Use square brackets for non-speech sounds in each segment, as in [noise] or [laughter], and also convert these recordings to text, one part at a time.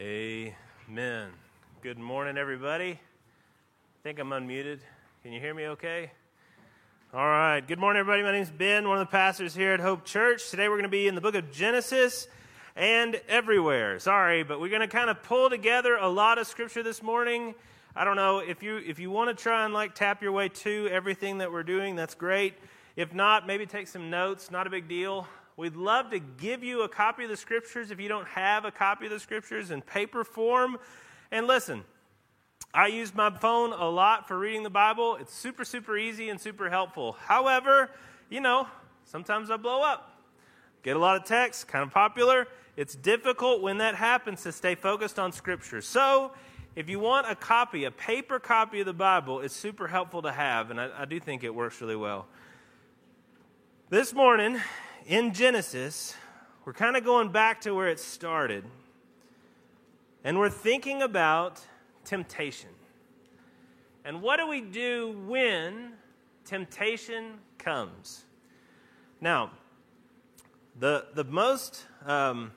Amen. Good morning, everybody. I think I'm unmuted. Can you hear me okay? All right. Good morning, everybody. My name is Ben, one of the pastors here at Hope Church. Today we're going to be in the book of Genesis and everywhere. Sorry, but we're going to kind of pull together a lot of scripture this morning. I don't know if you if you want to try and like tap your way to everything that we're doing, that's great. If not, maybe take some notes, not a big deal. We'd love to give you a copy of the scriptures if you don't have a copy of the scriptures in paper form. And listen, I use my phone a lot for reading the Bible. It's super, super easy and super helpful. However, you know, sometimes I blow up. Get a lot of text, kind of popular. It's difficult when that happens to stay focused on Scripture. So, if you want a copy, a paper copy of the Bible, it's super helpful to have, and I, I do think it works really well. This morning, in Genesis, we're kind of going back to where it started. And we're thinking about temptation. And what do we do when temptation comes? Now, the, the most, um,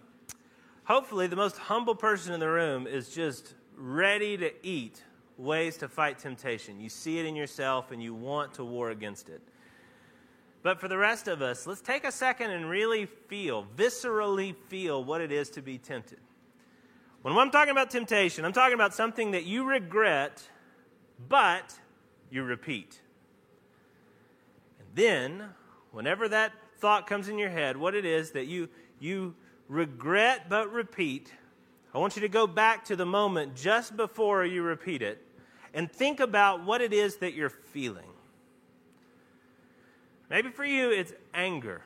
hopefully, the most humble person in the room is just ready to eat ways to fight temptation. You see it in yourself and you want to war against it. But for the rest of us, let's take a second and really feel, viscerally feel what it is to be tempted. When I'm talking about temptation, I'm talking about something that you regret, but you repeat. And then, whenever that thought comes in your head, what it is that you, you regret but repeat, I want you to go back to the moment just before you repeat it and think about what it is that you're feeling. Maybe for you, it's anger.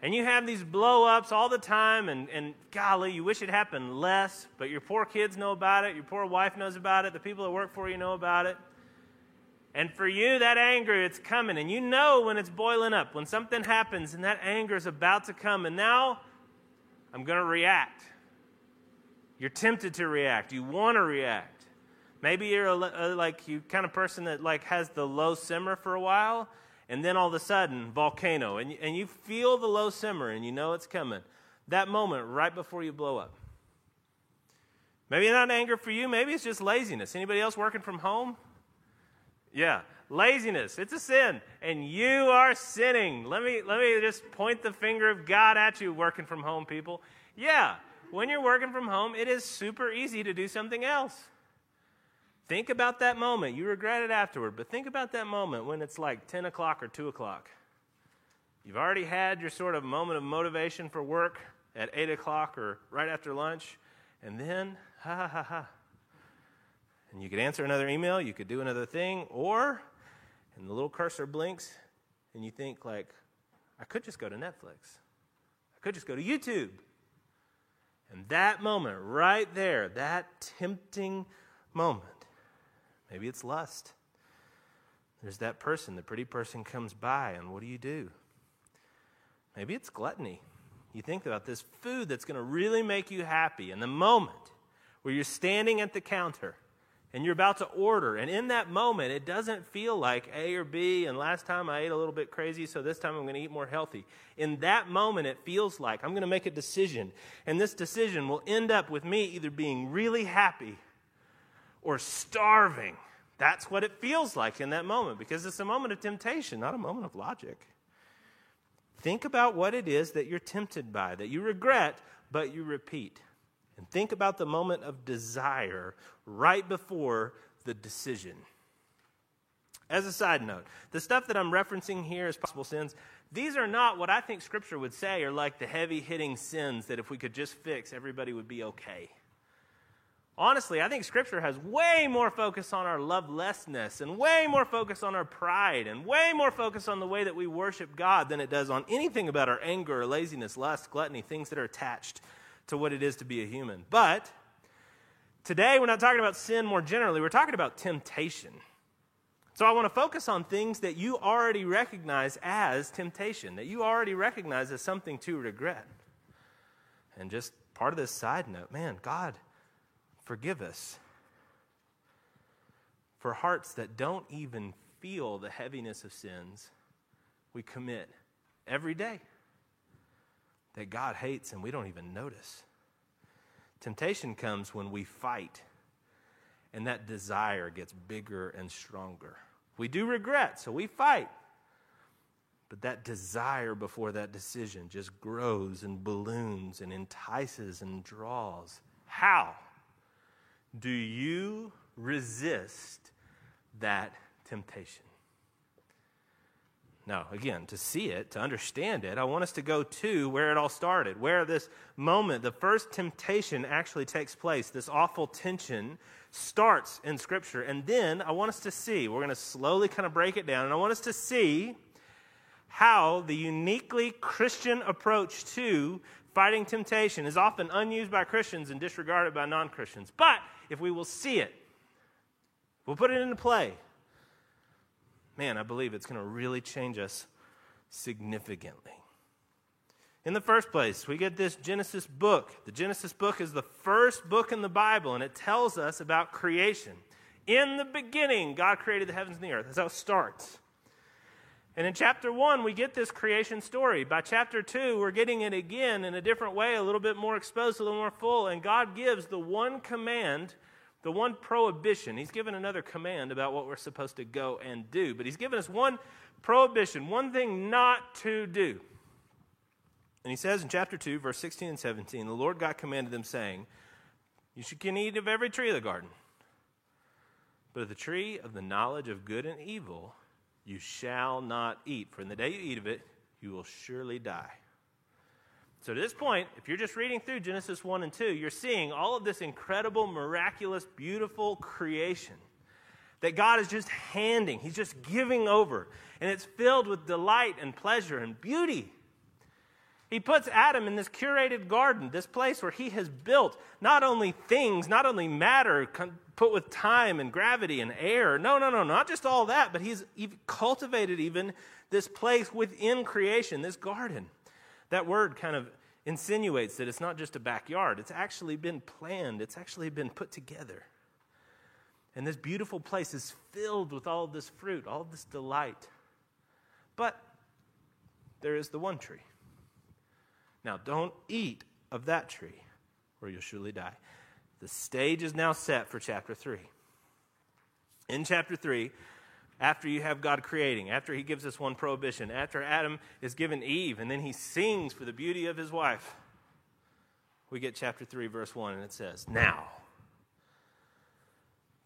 And you have these blow ups all the time, and, and golly, you wish it happened less, but your poor kids know about it, your poor wife knows about it, the people that work for you know about it. And for you, that anger, it's coming, and you know when it's boiling up, when something happens, and that anger is about to come, and now I'm going to react. You're tempted to react. You want to react. Maybe you're a, a, like you kind of person that like has the low simmer for a while, and then all of a sudden, volcano, and, and you feel the low simmer and you know it's coming. That moment right before you blow up. Maybe not anger for you, maybe it's just laziness. Anybody else working from home? Yeah, laziness. It's a sin, and you are sinning. Let me let me just point the finger of God at you working from home people. Yeah, when you're working from home, it is super easy to do something else. Think about that moment. You regret it afterward, but think about that moment when it's like 10 o'clock or 2 o'clock. You've already had your sort of moment of motivation for work at 8 o'clock or right after lunch, and then, ha ha ha ha. And you could answer another email, you could do another thing, or, and the little cursor blinks, and you think, like, I could just go to Netflix. I could just go to YouTube. And that moment, right there, that tempting moment, Maybe it's lust. There's that person, the pretty person comes by, and what do you do? Maybe it's gluttony. You think about this food that's going to really make you happy in the moment where you're standing at the counter and you're about to order. And in that moment, it doesn't feel like A or B, and last time I ate a little bit crazy, so this time I'm going to eat more healthy. In that moment, it feels like I'm going to make a decision. And this decision will end up with me either being really happy or starving. That's what it feels like in that moment because it's a moment of temptation, not a moment of logic. Think about what it is that you're tempted by, that you regret, but you repeat. And think about the moment of desire right before the decision. As a side note, the stuff that I'm referencing here as possible sins, these are not what I think Scripture would say are like the heavy hitting sins that if we could just fix, everybody would be okay. Honestly, I think Scripture has way more focus on our lovelessness and way more focus on our pride and way more focus on the way that we worship God than it does on anything about our anger or laziness, lust, gluttony, things that are attached to what it is to be a human. But today, we're not talking about sin more generally, we're talking about temptation. So I want to focus on things that you already recognize as temptation, that you already recognize as something to regret. And just part of this side note man, God Forgive us for hearts that don't even feel the heaviness of sins we commit every day that God hates and we don't even notice. Temptation comes when we fight, and that desire gets bigger and stronger. We do regret, so we fight. But that desire before that decision just grows and balloons and entices and draws. How do you resist that temptation? Now, again, to see it, to understand it, I want us to go to where it all started, where this moment, the first temptation actually takes place. This awful tension starts in Scripture. And then I want us to see, we're going to slowly kind of break it down, and I want us to see how the uniquely Christian approach to fighting temptation is often unused by Christians and disregarded by non Christians. But if we will see it, we'll put it into play man, I believe it's going to really change us significantly. In the first place, we get this Genesis book. The Genesis book is the first book in the Bible, and it tells us about creation. In the beginning, God created the heavens and the earth. That's how it starts. And in chapter one, we get this creation story. By chapter two, we're getting it again in a different way, a little bit more exposed, a little more full. And God gives the one command the one prohibition, he's given another command about what we're supposed to go and do, but he's given us one prohibition, one thing not to do. And he says in chapter 2, verse 16 and 17, the Lord God commanded them, saying, You should can eat of every tree of the garden, but of the tree of the knowledge of good and evil you shall not eat, for in the day you eat of it, you will surely die. So, to this point, if you're just reading through Genesis 1 and 2, you're seeing all of this incredible, miraculous, beautiful creation that God is just handing. He's just giving over. And it's filled with delight and pleasure and beauty. He puts Adam in this curated garden, this place where he has built not only things, not only matter put with time and gravity and air. No, no, no, not just all that, but he's cultivated even this place within creation, this garden. That word kind of insinuates that it's not just a backyard, it's actually been planned, it's actually been put together. And this beautiful place is filled with all this fruit, all this delight. But there is the one tree. Now, don't eat of that tree, or you'll surely die. The stage is now set for chapter 3. In chapter 3, after you have God creating, after he gives us one prohibition, after Adam is given Eve, and then he sings for the beauty of his wife, we get chapter 3, verse 1, and it says, Now,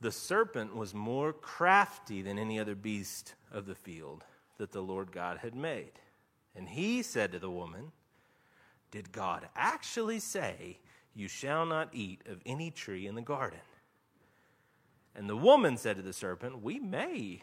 the serpent was more crafty than any other beast of the field that the Lord God had made. And he said to the woman, Did God actually say, You shall not eat of any tree in the garden? And the woman said to the serpent, We may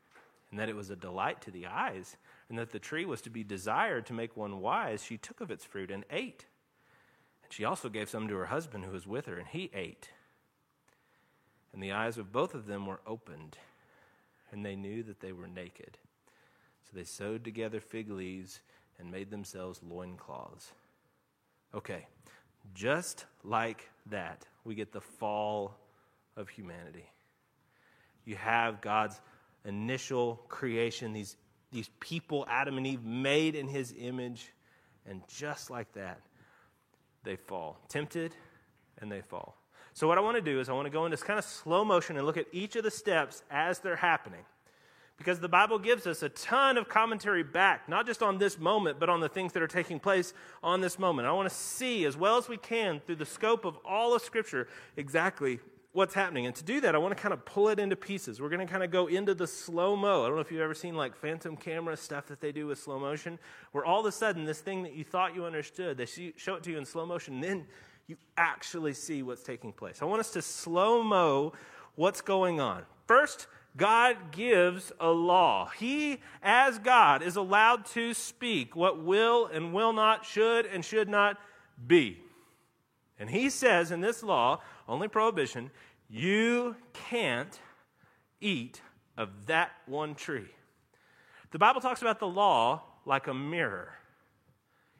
and that it was a delight to the eyes, and that the tree was to be desired to make one wise, she took of its fruit and ate. And she also gave some to her husband who was with her, and he ate. And the eyes of both of them were opened, and they knew that they were naked. So they sewed together fig leaves and made themselves loincloths. Okay, just like that, we get the fall of humanity. You have God's initial creation, these, these people, Adam and Eve, made in his image. And just like that, they fall. Tempted, and they fall. So, what I want to do is, I want to go into this kind of slow motion and look at each of the steps as they're happening. Because the Bible gives us a ton of commentary back, not just on this moment, but on the things that are taking place on this moment. I want to see, as well as we can, through the scope of all of Scripture, exactly what's happening. And to do that, I want to kind of pull it into pieces. We're going to kind of go into the slow mo. I don't know if you've ever seen like phantom camera stuff that they do with slow motion, where all of a sudden this thing that you thought you understood, they show it to you in slow motion, and then you actually see what's taking place. I want us to slow mo what's going on. First, God gives a law. He, as God, is allowed to speak what will and will not, should and should not be. And he says in this law, only prohibition, you can't eat of that one tree. The Bible talks about the law like a mirror.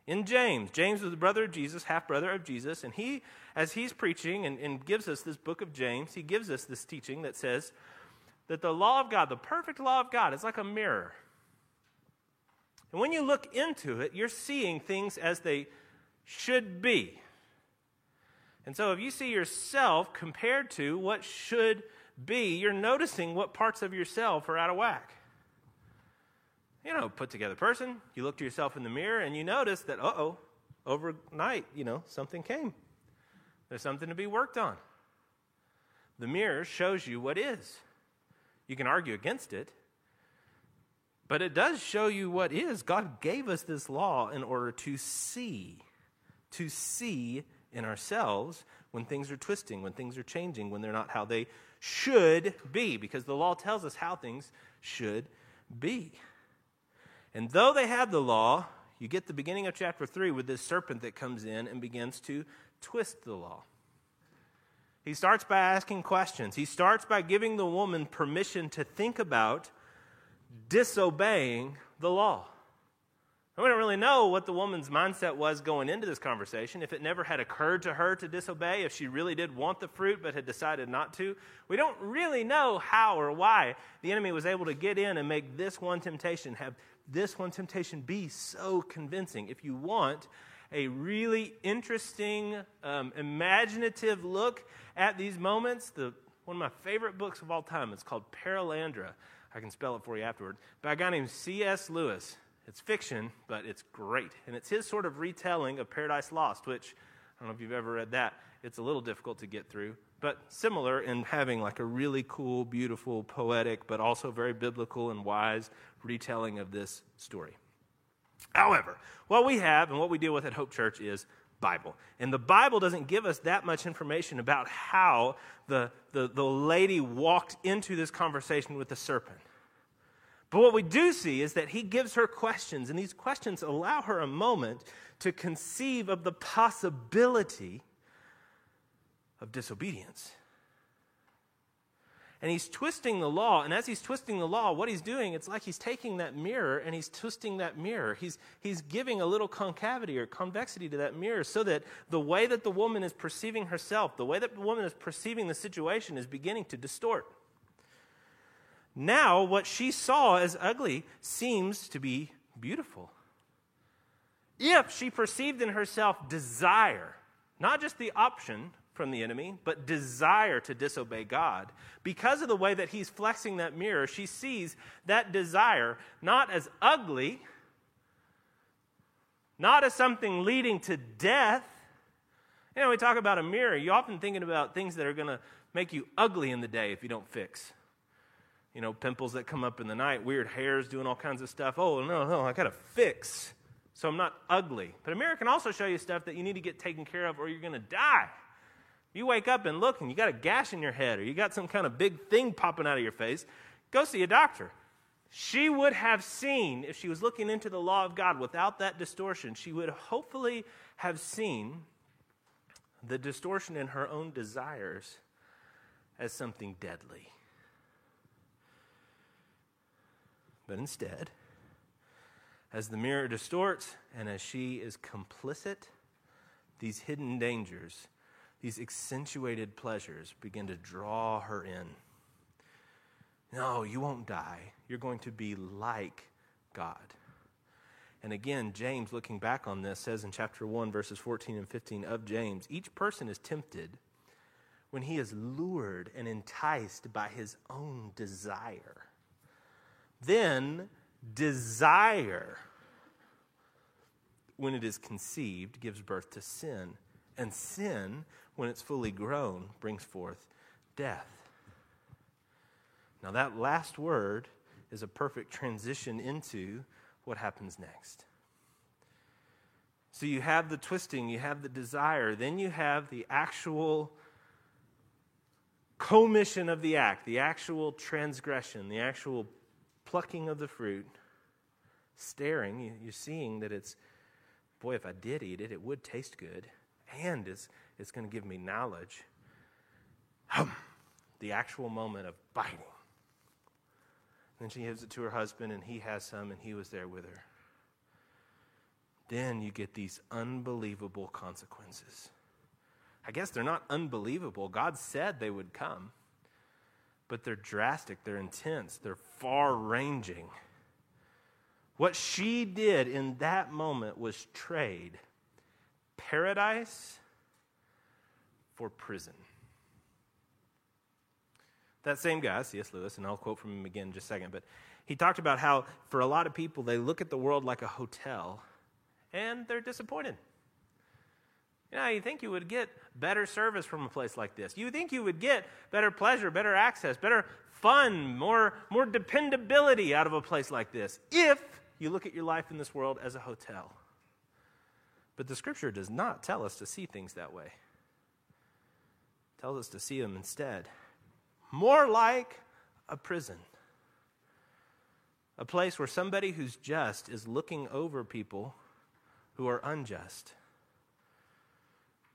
In James, James was the brother of Jesus, half brother of Jesus, and he, as he's preaching and, and gives us this book of James, he gives us this teaching that says that the law of God, the perfect law of God, is like a mirror. And when you look into it, you're seeing things as they should be. And so if you see yourself compared to what should be, you're noticing what parts of yourself are out of whack. You know, put together person, you look to yourself in the mirror and you notice that, uh oh, overnight, you know, something came. There's something to be worked on. The mirror shows you what is. You can argue against it, but it does show you what is. God gave us this law in order to see, to see in ourselves when things are twisting, when things are changing, when they're not how they should be, because the law tells us how things should be. And though they have the law, you get the beginning of chapter 3 with this serpent that comes in and begins to twist the law. He starts by asking questions. He starts by giving the woman permission to think about disobeying the law. We don't really know what the woman's mindset was going into this conversation. If it never had occurred to her to disobey, if she really did want the fruit but had decided not to. We don't really know how or why the enemy was able to get in and make this one temptation, have this one temptation be so convincing. If you want a really interesting, um, imaginative look at these moments, the, one of my favorite books of all time, it's called Perelandra. I can spell it for you afterward, by a guy named C.S. Lewis. It's fiction, but it's great. And it's his sort of retelling of Paradise Lost, which I don't know if you've ever read that. It's a little difficult to get through, but similar in having like a really cool, beautiful, poetic, but also very biblical and wise retelling of this story. However, what we have and what we deal with at Hope Church is Bible. And the Bible doesn't give us that much information about how the, the, the lady walked into this conversation with the serpent. But what we do see is that he gives her questions, and these questions allow her a moment to conceive of the possibility of disobedience and he's twisting the law. And as he's twisting the law, what he's doing, it's like he's taking that mirror and he's twisting that mirror. He's, he's giving a little concavity or convexity to that mirror so that the way that the woman is perceiving herself, the way that the woman is perceiving the situation is beginning to distort. Now, what she saw as ugly seems to be beautiful. If she perceived in herself desire, not just the option, from the enemy, but desire to disobey God. Because of the way that he's flexing that mirror, she sees that desire not as ugly, not as something leading to death. You know, we talk about a mirror, you're often thinking about things that are going to make you ugly in the day if you don't fix. You know, pimples that come up in the night, weird hairs doing all kinds of stuff. Oh, no, no, I got to fix so I'm not ugly. But a mirror can also show you stuff that you need to get taken care of or you're going to die. You wake up and look and you got a gash in your head or you got some kind of big thing popping out of your face, go see a doctor. She would have seen, if she was looking into the law of God without that distortion, she would hopefully have seen the distortion in her own desires as something deadly. But instead, as the mirror distorts and as she is complicit, these hidden dangers these accentuated pleasures begin to draw her in. No, you won't die. You're going to be like God. And again, James, looking back on this, says in chapter 1, verses 14 and 15 of James each person is tempted when he is lured and enticed by his own desire. Then, desire, when it is conceived, gives birth to sin. And sin, when it's fully grown, brings forth death. Now, that last word is a perfect transition into what happens next. So you have the twisting, you have the desire, then you have the actual commission of the act, the actual transgression, the actual plucking of the fruit. Staring, you're seeing that it's, boy, if I did eat it, it would taste good and it's, It's going to give me knowledge. the actual moment of biting. Then she gives it to her husband, and he has some, and he was there with her. Then you get these unbelievable consequences. I guess they're not unbelievable. God said they would come, but they're drastic, they're intense, they're far ranging. What she did in that moment was trade paradise for prison. That same guy, C.S. Lewis, and I'll quote from him again in just a second, but he talked about how for a lot of people, they look at the world like a hotel and they're disappointed. You know, you think you would get better service from a place like this. You think you would get better pleasure, better access, better fun, more, more dependability out of a place like this if you look at your life in this world as a hotel. But the scripture does not tell us to see things that way. It tells us to see them instead more like a prison. A place where somebody who's just is looking over people who are unjust.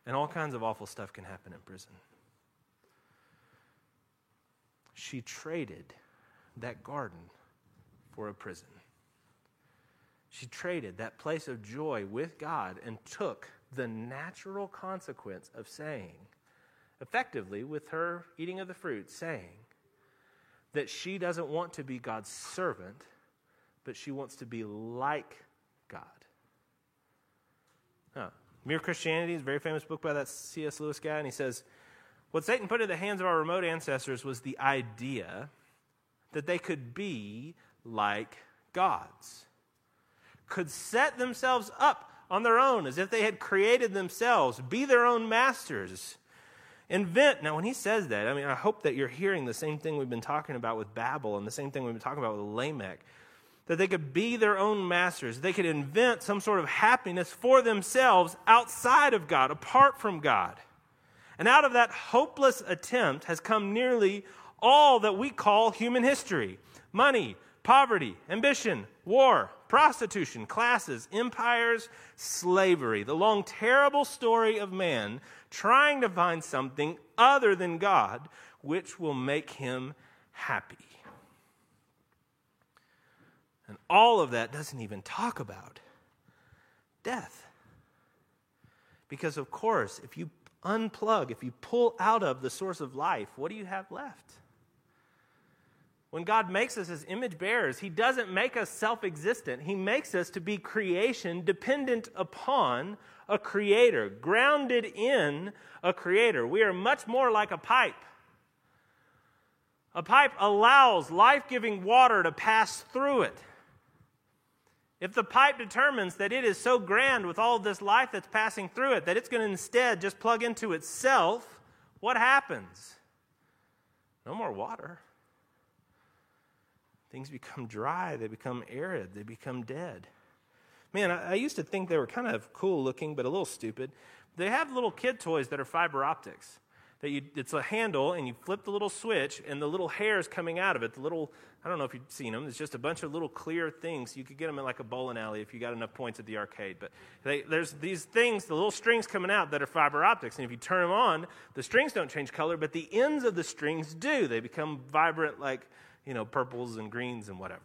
And all kinds of awful stuff can happen in prison. She traded that garden for a prison. She traded that place of joy with God and took the natural consequence of saying, effectively, with her eating of the fruit, saying that she doesn't want to be God's servant, but she wants to be like God. Huh. Mere Christianity is a very famous book by that C.S. Lewis guy, and he says, What Satan put in the hands of our remote ancestors was the idea that they could be like gods, could set themselves up on their own as if they had created themselves, be their own masters. Invent. Now, when he says that, I mean, I hope that you're hearing the same thing we've been talking about with Babel and the same thing we've been talking about with Lamech that they could be their own masters. They could invent some sort of happiness for themselves outside of God, apart from God. And out of that hopeless attempt has come nearly all that we call human history money, poverty, ambition, war, prostitution, classes, empires, slavery. The long, terrible story of man trying to find something other than God which will make him happy. And all of that doesn't even talk about death. Because, of course, if you unplug, if you pull out of the source of life, what do you have left? When God makes us as image bearers, He doesn't make us self existent. He makes us to be creation dependent upon a creator, grounded in a creator. We are much more like a pipe a pipe allows life giving water to pass through it. If the pipe determines that it is so grand with all this life that's passing through it that it's going to instead just plug into itself, what happens? No more water. Things become dry, they become arid, they become dead. Man, I, I used to think they were kind of cool looking, but a little stupid. They have little kid toys that are fiber optics that you, it's a handle and you flip the little switch and the little hairs coming out of it, the little, I don't know if you've seen them, it's just a bunch of little clear things. You could get them in like a bowling alley if you got enough points at the arcade. But they, there's these things, the little strings coming out that are fiber optics. And if you turn them on, the strings don't change color, but the ends of the strings do. They become vibrant like, you know, purples and greens and whatever.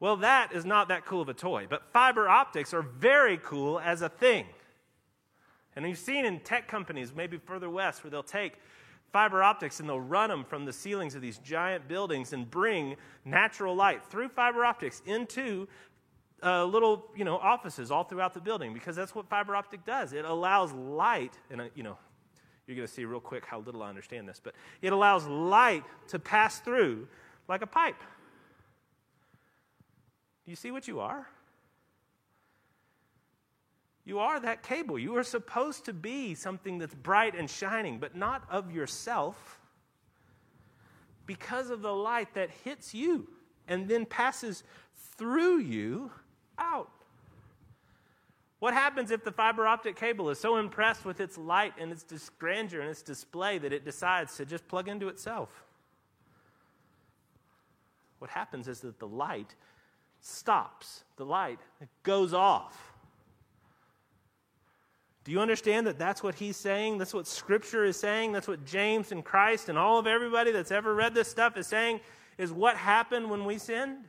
Well, that is not that cool of a toy, but fiber optics are very cool as a thing. And you've seen in tech companies, maybe further west, where they'll take fiber optics and they'll run them from the ceilings of these giant buildings and bring natural light through fiber optics into uh, little you know offices all throughout the building because that's what fiber optic does. It allows light and uh, you know you're going to see real quick how little i understand this but it allows light to pass through like a pipe. Do you see what you are you are that cable. You are supposed to be something that's bright and shining, but not of yourself because of the light that hits you and then passes through you out. What happens if the fiber optic cable is so impressed with its light and its grandeur and its display that it decides to just plug into itself? What happens is that the light stops, the light goes off Do you understand that that's what he's saying? That's what Scripture is saying. That's what James and Christ and all of everybody that's ever read this stuff is saying is what happened when we sinned?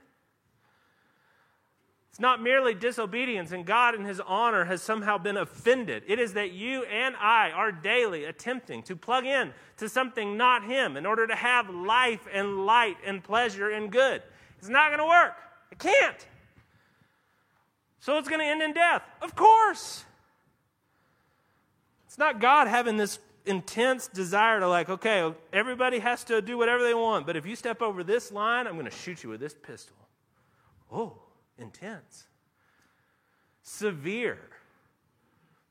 It's not merely disobedience, and God in His honor has somehow been offended. It is that you and I are daily attempting to plug in to something not Him in order to have life and light and pleasure and good. It's not going to work. It can't. So it's going to end in death. Of course. It's not God having this intense desire to, like, okay, everybody has to do whatever they want, but if you step over this line, I'm going to shoot you with this pistol. Oh, intense. Severe.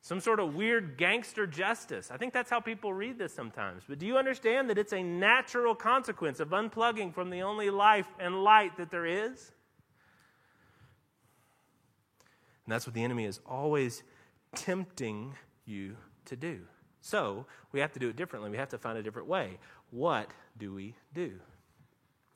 Some sort of weird gangster justice. I think that's how people read this sometimes. But do you understand that it's a natural consequence of unplugging from the only life and light that there is? And that's what the enemy is always tempting you to do. So we have to do it differently. We have to find a different way. What do we do?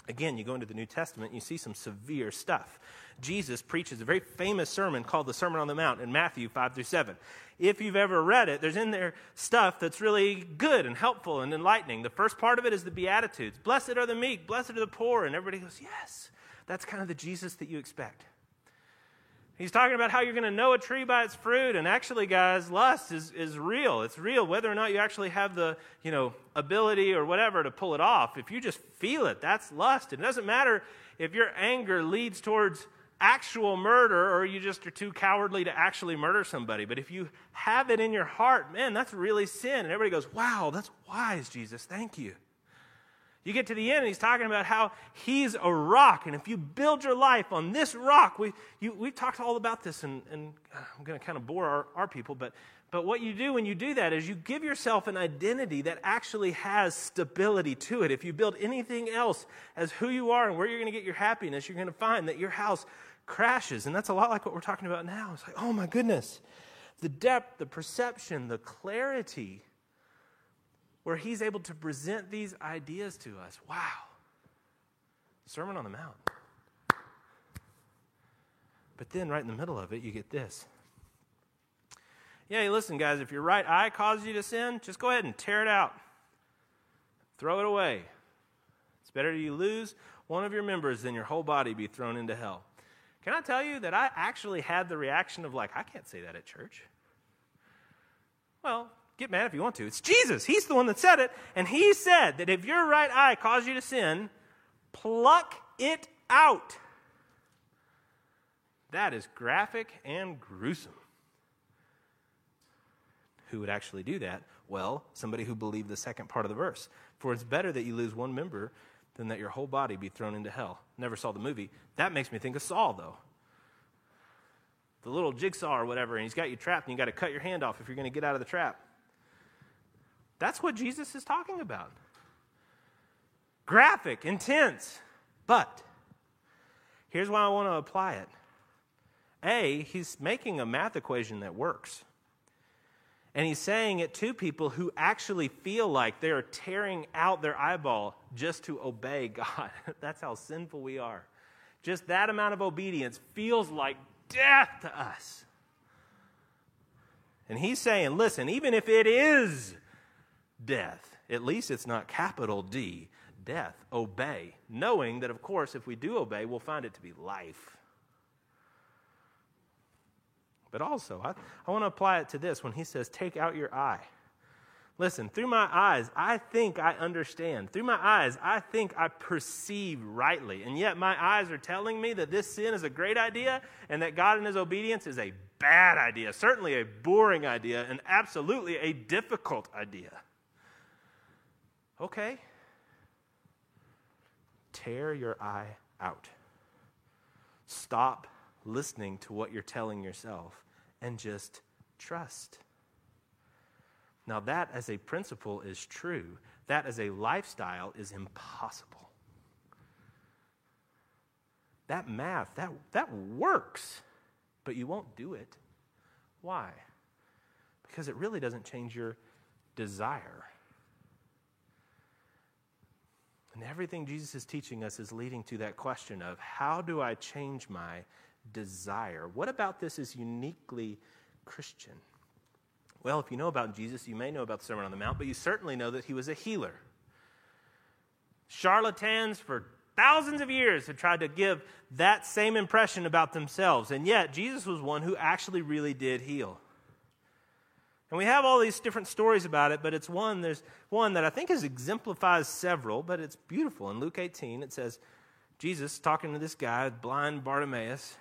Again, you go into the New Testament, you see some severe stuff. Jesus preaches a very famous sermon called the Sermon on the Mount in Matthew 5 through 7. If you've ever read it, there's in there stuff that's really good and helpful and enlightening. The first part of it is the Beatitudes Blessed are the meek, blessed are the poor. And everybody goes, Yes, that's kind of the Jesus that you expect. He's talking about how you're going to know a tree by its fruit. And actually, guys, lust is, is real. It's real whether or not you actually have the, you know, ability or whatever to pull it off. If you just feel it, that's lust. It doesn't matter if your anger leads towards actual murder or you just are too cowardly to actually murder somebody. But if you have it in your heart, man, that's really sin. And everybody goes, wow, that's wise, Jesus. Thank you. You get to the end, and he's talking about how he's a rock. And if you build your life on this rock, we, you, we've talked all about this, and, and uh, I'm going to kind of bore our, our people, but, but what you do when you do that is you give yourself an identity that actually has stability to it. If you build anything else as who you are and where you're going to get your happiness, you're going to find that your house crashes. And that's a lot like what we're talking about now. It's like, oh my goodness. The depth, the perception, the clarity where he's able to present these ideas to us. Wow. Sermon on the Mount. But then, right in the middle of it, you get this. Yeah, listen, guys, if your right eye causes you to sin, just go ahead and tear it out. Throw it away. It's better you lose one of your members than your whole body be thrown into hell. Can I tell you that I actually had the reaction of, like, I can't say that at church? Well, Get mad if you want to. It's Jesus. He's the one that said it. And he said that if your right eye caused you to sin, pluck it out. That is graphic and gruesome. Who would actually do that? Well, somebody who believed the second part of the verse. For it's better that you lose one member than that your whole body be thrown into hell. Never saw the movie. That makes me think of Saw, though. The little jigsaw or whatever, and he's got you trapped, and you got to cut your hand off if you're going to get out of the trap. That's what Jesus is talking about. Graphic, intense. But here's why I want to apply it. A, he's making a math equation that works. And he's saying it to people who actually feel like they are tearing out their eyeball just to obey [laughs] God. That's how sinful we are. Just that amount of obedience feels like death to us. And he's saying, listen, even if it is death. At least it's not capital D, death. Obey, knowing that, of course, if we do obey, we'll find it to be life. But also, I, I want to apply it to this when he says, Take out your eye. Listen, through my eyes, I think I understand. Through my eyes, I think I perceive rightly. And yet, my eyes are telling me that this sin is a great idea and that God in His obedience is a bad idea, certainly a boring idea, and absolutely a difficult idea. Okay. Tear your eye out. Stop listening to what you're telling yourself and just trust. Now, that as a principle is true. That as a lifestyle is impossible. That math, that, that works, but you won't do it. Why? Because it really doesn't change your desire. And everything Jesus is teaching us is leading to that question of how do I change my desire? What about this is uniquely Christian? Well, if you know about Jesus, you may know about the Sermon on the Mount, but you certainly know that he was a healer. Charlatans for thousands of years have tried to give that same impression about themselves, and yet Jesus was one who actually really did heal. And we have all these different stories about it, but it's one, there's one that I think is exemplifies several, but it's beautiful. In Luke 18, it says, Jesus talking to this guy, blind Bartimaeus.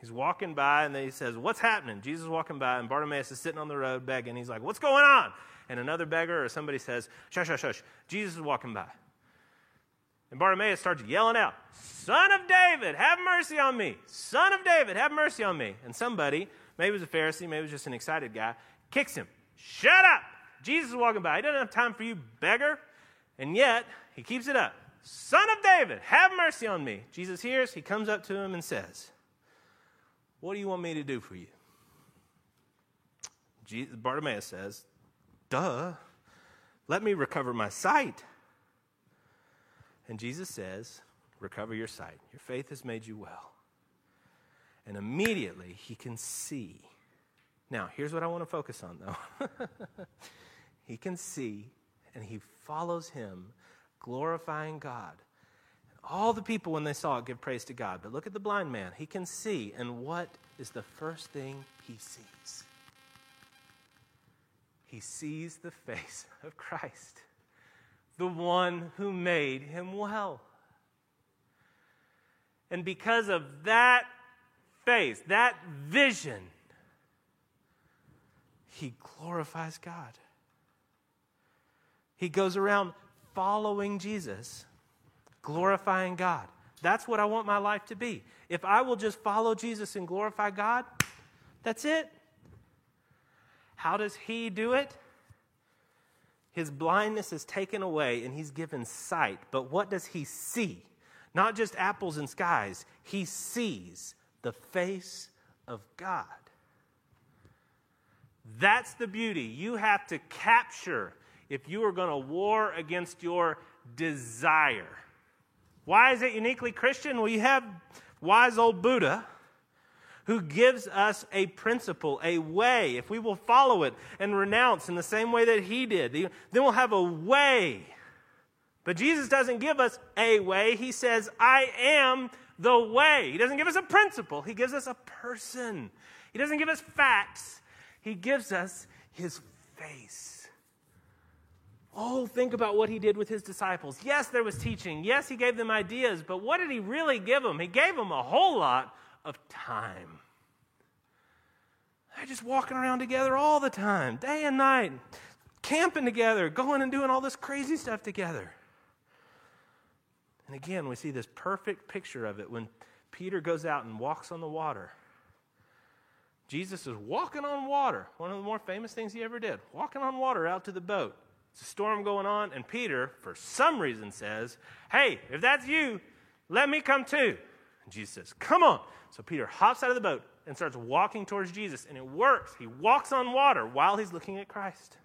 He's walking by and then he says, What's happening? Jesus is walking by and Bartimaeus is sitting on the road begging. He's like, What's going on? And another beggar or somebody says, Shush, shush, shush. Jesus is walking by. And Bartimaeus starts yelling out, Son of David, have mercy on me. Son of David, have mercy on me. And somebody, maybe it was a Pharisee, maybe it was just an excited guy, kicks him. Shut up! Jesus is walking by. He doesn't have time for you, beggar. And yet, he keeps it up. Son of David, have mercy on me. Jesus hears, he comes up to him and says, What do you want me to do for you? Jesus, Bartimaeus says, Duh, let me recover my sight. And Jesus says, Recover your sight. Your faith has made you well. And immediately he can see. Now, here's what I want to focus on, though. [laughs] he can see, and he follows him, glorifying God. All the people, when they saw it, give praise to God. But look at the blind man. He can see, and what is the first thing he sees? He sees the face [laughs] of Christ, the one who made him well. And because of that face, that vision, he glorifies God. He goes around following Jesus, glorifying God. That's what I want my life to be. If I will just follow Jesus and glorify God, that's it. How does he do it? His blindness is taken away and he's given sight. But what does he see? Not just apples and skies, he sees the face of God. That's the beauty. You have to capture if you are going to war against your desire. Why is it uniquely Christian? Well, you have wise old Buddha who gives us a principle, a way. If we will follow it and renounce in the same way that he did, then we'll have a way. But Jesus doesn't give us a way. He says, I am the way. He doesn't give us a principle, He gives us a person. He doesn't give us facts, He gives us His face. Oh, think about what he did with his disciples. Yes, there was teaching. Yes, he gave them ideas, but what did he really give them? He gave them a whole lot of time. They're just walking around together all the time, day and night, camping together, going and doing all this crazy stuff together. And again, we see this perfect picture of it when Peter goes out and walks on the water. Jesus is walking on water, one of the more famous things he ever did, walking on water out to the boat. It's a storm going on, and Peter, for some reason, says, Hey, if that's you, let me come too. And Jesus says, Come on. So Peter hops out of the boat and starts walking towards Jesus, and it works. He walks on water while he's looking at Christ.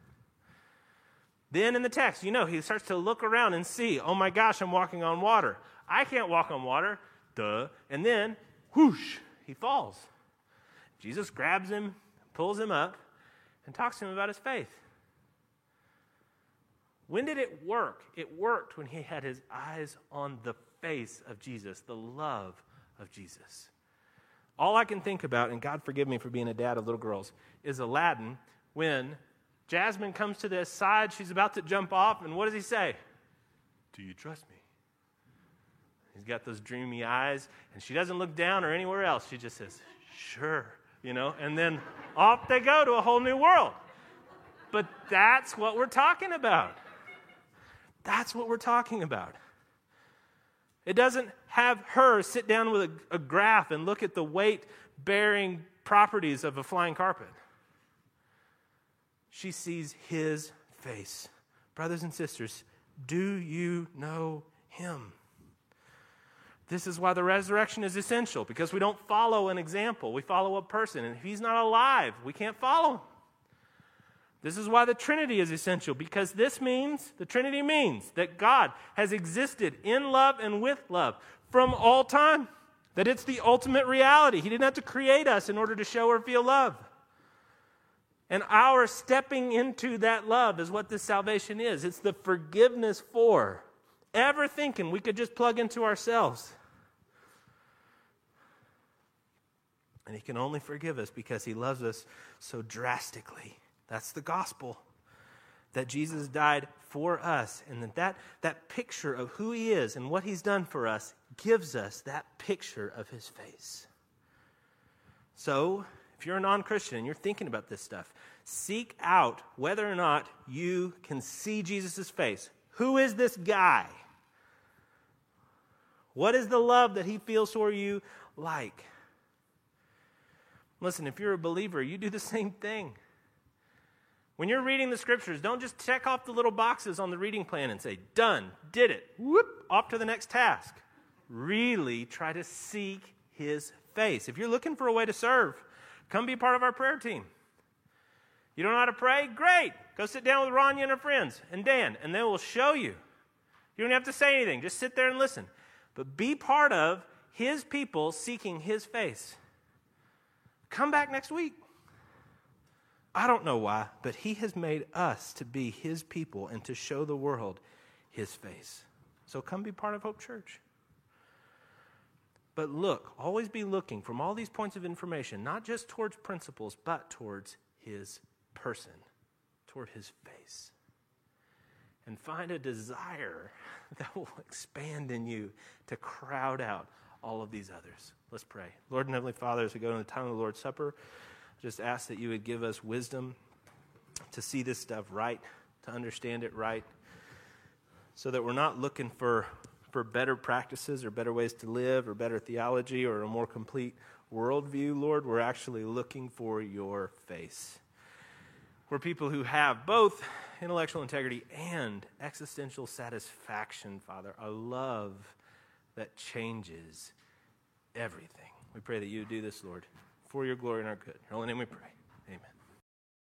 Then in the text, you know, he starts to look around and see, oh my gosh, I'm walking on water. I can't walk on water. Duh. And then, whoosh, he falls. Jesus grabs him, pulls him up, and talks to him about his faith. When did it work? It worked when he had his eyes on the face of Jesus, the love of Jesus. All I can think about, and God forgive me for being a dad of little girls, is Aladdin when Jasmine comes to the side, she's about to jump off, and what does he say? Do you trust me? He's got those dreamy eyes, and she doesn't look down or anywhere else. She just says, Sure, you know, and then off they go to a whole new world. But that's what we're talking about. That's what we're talking about. It doesn't have her sit down with a, a graph and look at the weight bearing properties of a flying carpet. She sees his face. Brothers and sisters, do you know him? This is why the resurrection is essential because we don't follow an example, we follow a person. And if he's not alive, we can't follow him. This is why the Trinity is essential, because this means, the Trinity means that God has existed in love and with love from all time. That it's the ultimate reality. He didn't have to create us in order to show or feel love. And our stepping into that love is what this salvation is it's the forgiveness for. Ever thinking we could just plug into ourselves. And He can only forgive us because He loves us so drastically. That's the gospel. That Jesus died for us, and that, that that picture of who He is and what He's done for us gives us that picture of His face. So, if you're a non Christian and you're thinking about this stuff, seek out whether or not you can see Jesus' face. Who is this guy? What is the love that he feels for you like? Listen, if you're a believer, you do the same thing. When you're reading the scriptures, don't just check off the little boxes on the reading plan and say, done, did it, whoop, off to the next task. Really try to seek his face. If you're looking for a way to serve, come be part of our prayer team. You don't know how to pray? Great. Go sit down with Rania and her friends and Dan, and they will show you. You don't have to say anything, just sit there and listen. But be part of his people seeking his face. Come back next week. I don't know why, but he has made us to be his people and to show the world his face. So come be part of Hope Church. But look, always be looking from all these points of information, not just towards principles, but towards his person, toward his face. And find a desire [laughs] that will expand in you to crowd out all of these others. Let's pray. Lord and Heavenly Father, as we go to the time of the Lord's Supper, just ask that you would give us wisdom to see this stuff right, to understand it right, so that we're not looking for for better practices or better ways to live or better theology or a more complete worldview, Lord. We're actually looking for your face. We're people who have both intellectual integrity and existential satisfaction, Father, a love that changes everything. We pray that you do this, Lord, for your glory and our good. In your holy name we pray.